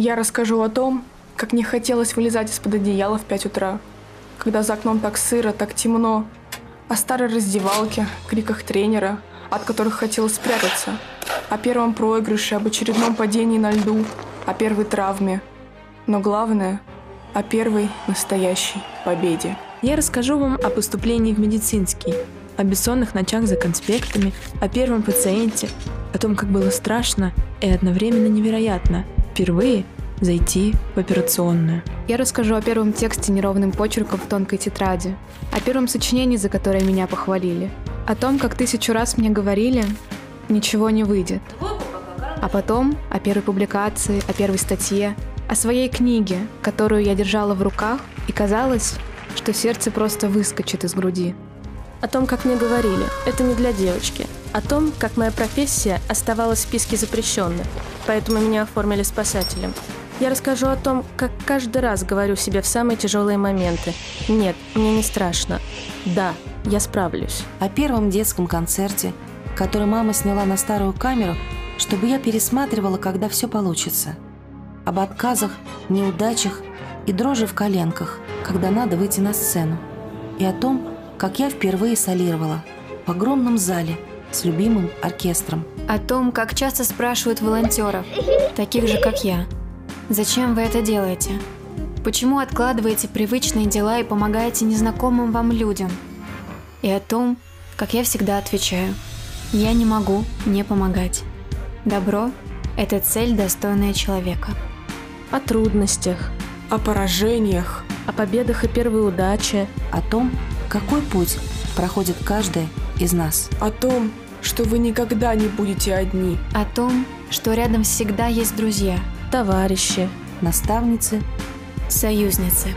Я расскажу о том, как не хотелось вылезать из-под одеяла в 5 утра, когда за окном так сыро, так темно, о старой раздевалке, криках тренера, от которых хотелось спрятаться, о первом проигрыше, об очередном падении на льду, о первой травме, но главное – о первой настоящей победе. Я расскажу вам о поступлении в медицинский, о бессонных ночах за конспектами, о первом пациенте, о том, как было страшно и одновременно невероятно впервые зайти в операционную. Я расскажу о первом тексте неровным почерком в тонкой тетради, о первом сочинении, за которое меня похвалили, о том, как тысячу раз мне говорили «ничего не выйдет», а потом о первой публикации, о первой статье, о своей книге, которую я держала в руках, и казалось, что сердце просто выскочит из груди. О том, как мне говорили, это не для девочки. О том, как моя профессия оставалась в списке запрещенных, поэтому меня оформили спасателем. Я расскажу о том, как каждый раз говорю себе в самые тяжелые моменты. Нет, мне не страшно. Да, я справлюсь. О первом детском концерте, который мама сняла на старую камеру, чтобы я пересматривала, когда все получится. Об отказах, неудачах и дрожи в коленках, когда надо выйти на сцену. И о том, как я впервые солировала в огромном зале с любимым оркестром. О том, как часто спрашивают волонтеров, таких же, как я, зачем вы это делаете? Почему откладываете привычные дела и помогаете незнакомым вам людям? И о том, как я всегда отвечаю, я не могу не помогать. Добро – это цель, достойная человека. О трудностях, О поражениях, о победах и первой удаче, О том, какой путь проходит каждая из нас. о том, что вы никогда не будете одни, О том, что рядом всегда есть друзья, товарищи, Наставницы союзницы.